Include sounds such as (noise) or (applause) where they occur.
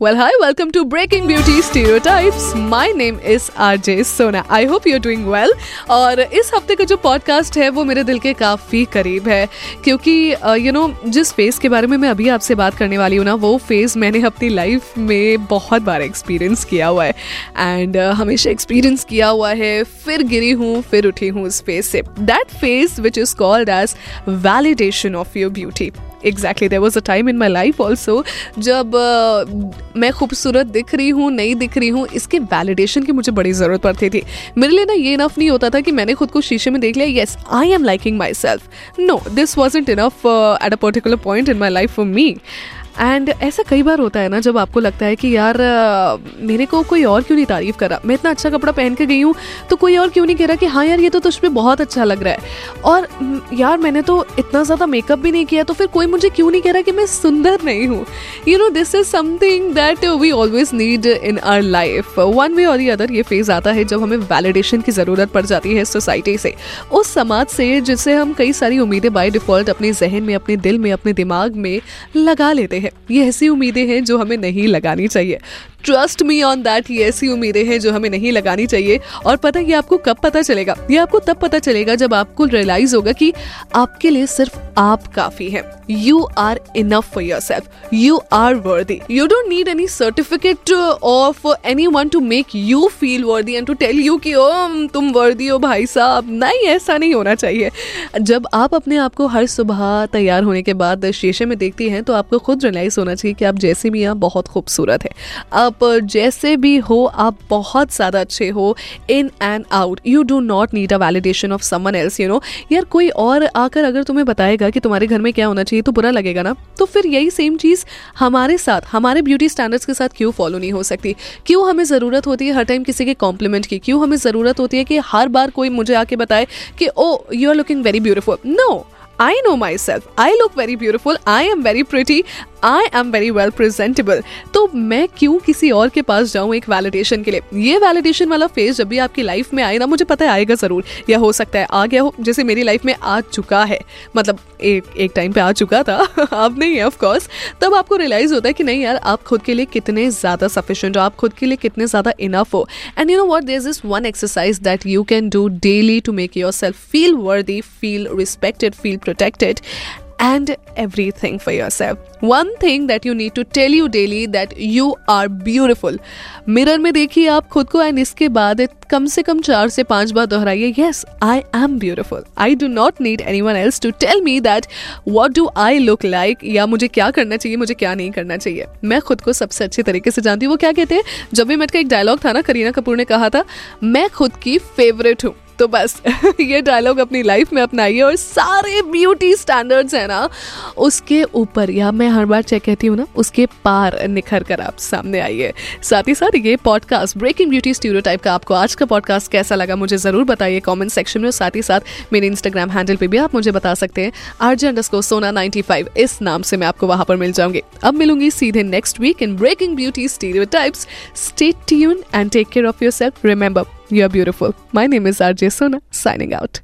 Well, hi, welcome to Breaking Beauty Stereotypes. My name is RJ Sona. I hope you're doing well. और इस हफ़्ते का जो podcast है वो मेरे दिल के काफ़ी करीब है क्योंकि यू नो जिस फ़ेज़ के बारे में मैं अभी आपसे बात करने वाली हूँ ना वो फ़ेज़ मैंने अपनी लाइफ में बहुत बार एक्सपीरियंस किया हुआ है एंड हमेशा एक्सपीरियंस किया हुआ है फिर गिरी हूँ फिर उठी हूँ उस फ़ेज़ से that phase which is called as validation of your beauty exactly there was a time in my life also जब मैं खूबसूरत दिख रही हूँ, नहीं दिख रही हूँ, इसके वैलिडेशन की मुझे बड़ी ज़रूरत पड़ती थी। मेरे लिए ना ये इनफ नहीं होता था कि मैंने खुद को शीशे में देख लिया yes I am liking myself no this was enough at a particular point in my life for me and ऐसा कई बार होता है ना, जब आपको लगता है कि यार मेरे को कोई और क्यों नहीं तारीफ़ करा मैं इतना अच्छा कपड़ा पहन के गई हूँ तो कोई और क्यों नहीं कह रहा कि हाँ यार, ये तो तुझ पर बहुत अच्छा लग रहा है। और यार, मैंने तो इतना ज़्यादा मेकअप भी नहीं किया तो फिर कोई मुझे क्यों नहीं कह रहा कि मैं सुंदर नहीं हूँ? You know this is something that we always need in our life one way और अदर ये फ़ेज़ आता है जब हमें वैलिडेशन की ज़रूरत पड़ जाती है सोसाइटी से। उस समाज से जिससे हम कई सारी उम्मीदें बाई डिफ़ॉल्ट अपने जहन में, अपने दिल में, अपने दिमाग में लगा लेते हैं। ये ऐसी उम्मीदें हैं जो हमें नहीं लगानी चाहिए। ट्रस्ट मी ऑन दैट ये ऐसी उम्मीदें हैं जो हमें नहीं लगानी चाहिए। और पता ये आपको कब पता चलेगा? ये आपको तब पता चलेगा जब आपको रियलाइज़ होगा कि आपके लिए सिर्फ़ आप काफ़ी है। You are enough for yourself you are worthy you don't need any certificate of anyone to make you feel worthy and to tell you कि ओ तुम वर्दी हो भाई साहब. नहीं, ऐसा नहीं होना चाहिए। जब आप अपने आप को हर सुबह तैयार होने के बाद शीशे में देखती हैं तो आपको खुद रियलाइज़ होना चाहिए कि आप जैसे भी हैं बहुत खूबसूरत है। आप जैसे भी हो, आप बहुत ज़्यादा अच्छे हो in and out you do not need a validation of someone you know यार, कोई और आकर अगर तुम्हें बताएगा कि तुम्हारे घर में क्या होना चाहिए तो बुरा लगेगा ना? तो फिर यही सेम चीज़ हमारे साथ, हमारे ब्यूटी स्टैंडर्ड्स के साथ क्यों फॉलो नहीं हो सकती? क्यों हमें ज़रूरत होती है हर टाइम किसी के कॉम्प्लीमेंट की? क्यों हमें ज़रूरत होती है कि हर बार कोई मुझे आके बताए कि ओ you are looking very beautiful no I know myself. I look very beautiful. I am very pretty. I am very well presentable तो मैं क्यों किसी और के पास जाऊँ एक वैलिडेशन के लिए? ये वैलिडेशन वाला फ़ेज़ जब भी आपकी लाइफ में आए ना, मुझे पता है आएगा ज़रूर। या हो सकता है आ गया हो, जैसे मेरी लाइफ में आ चुका है। मतलब एक एक टाइम पे आ चुका था। (laughs) अब नहीं है ऑफकोर्स तब आपको रियलाइज़ होता है कि नहीं यार, आप खुद के लिए कितने ज़्यादा सफिशेंट हो, आप खुद के लिए कितने ज़्यादा इनफ हो। And you know what there is one exercise that you can do daily to make yourself feel worthy feel respected feel protected and everything for yourself. One thing that you need to tell you daily that you are beautiful. Mirror में देखिए आप खुद को and इसके बाद कम से कम चार से पाँच बार दोहराइए yes I am beautiful I do not need anyone else to tell me that what do I look like या मुझे क्या करना चाहिए, मुझे क्या नहीं करना चाहिए. मैं खुद को सबसे अच्छे तरीके से जानती हूँ। वो क्या कहते हैं? जब भी मेट का एक डायलॉग था ना, करीना कपूर ने कहा था, मैं खुद की फेवरेट हूँ। तो बस, (laughs) ये डायलॉग अपनी लाइफ में अपनाइए और सारे ब्यूटी स्टैंडर्ड्स है ना, उसके ऊपर, या मैं हर बार चेक कहती हूँ ना, उसके पार निखर कर आप सामने आइए। साथ ही साथ ये podcast breaking beauty studio type का आपको आज का पॉडकास्ट कैसा लगा मुझे ज़रूर बताइए कॉमेंट सेक्शन में साथ ही साथ मेरे इंस्टाग्राम हैंडल पर भी आप मुझे बता सकते हैं। आरजे अंडर सोना नाइनटी इस नाम से मैं आपको वहाँ पर मिल जाऊँगी। अब मिलूँगी सीधे next week in breaking beauty stereotypes stay tune and take care of yourself remember You are beautiful. My name is RJ Sona, signing out.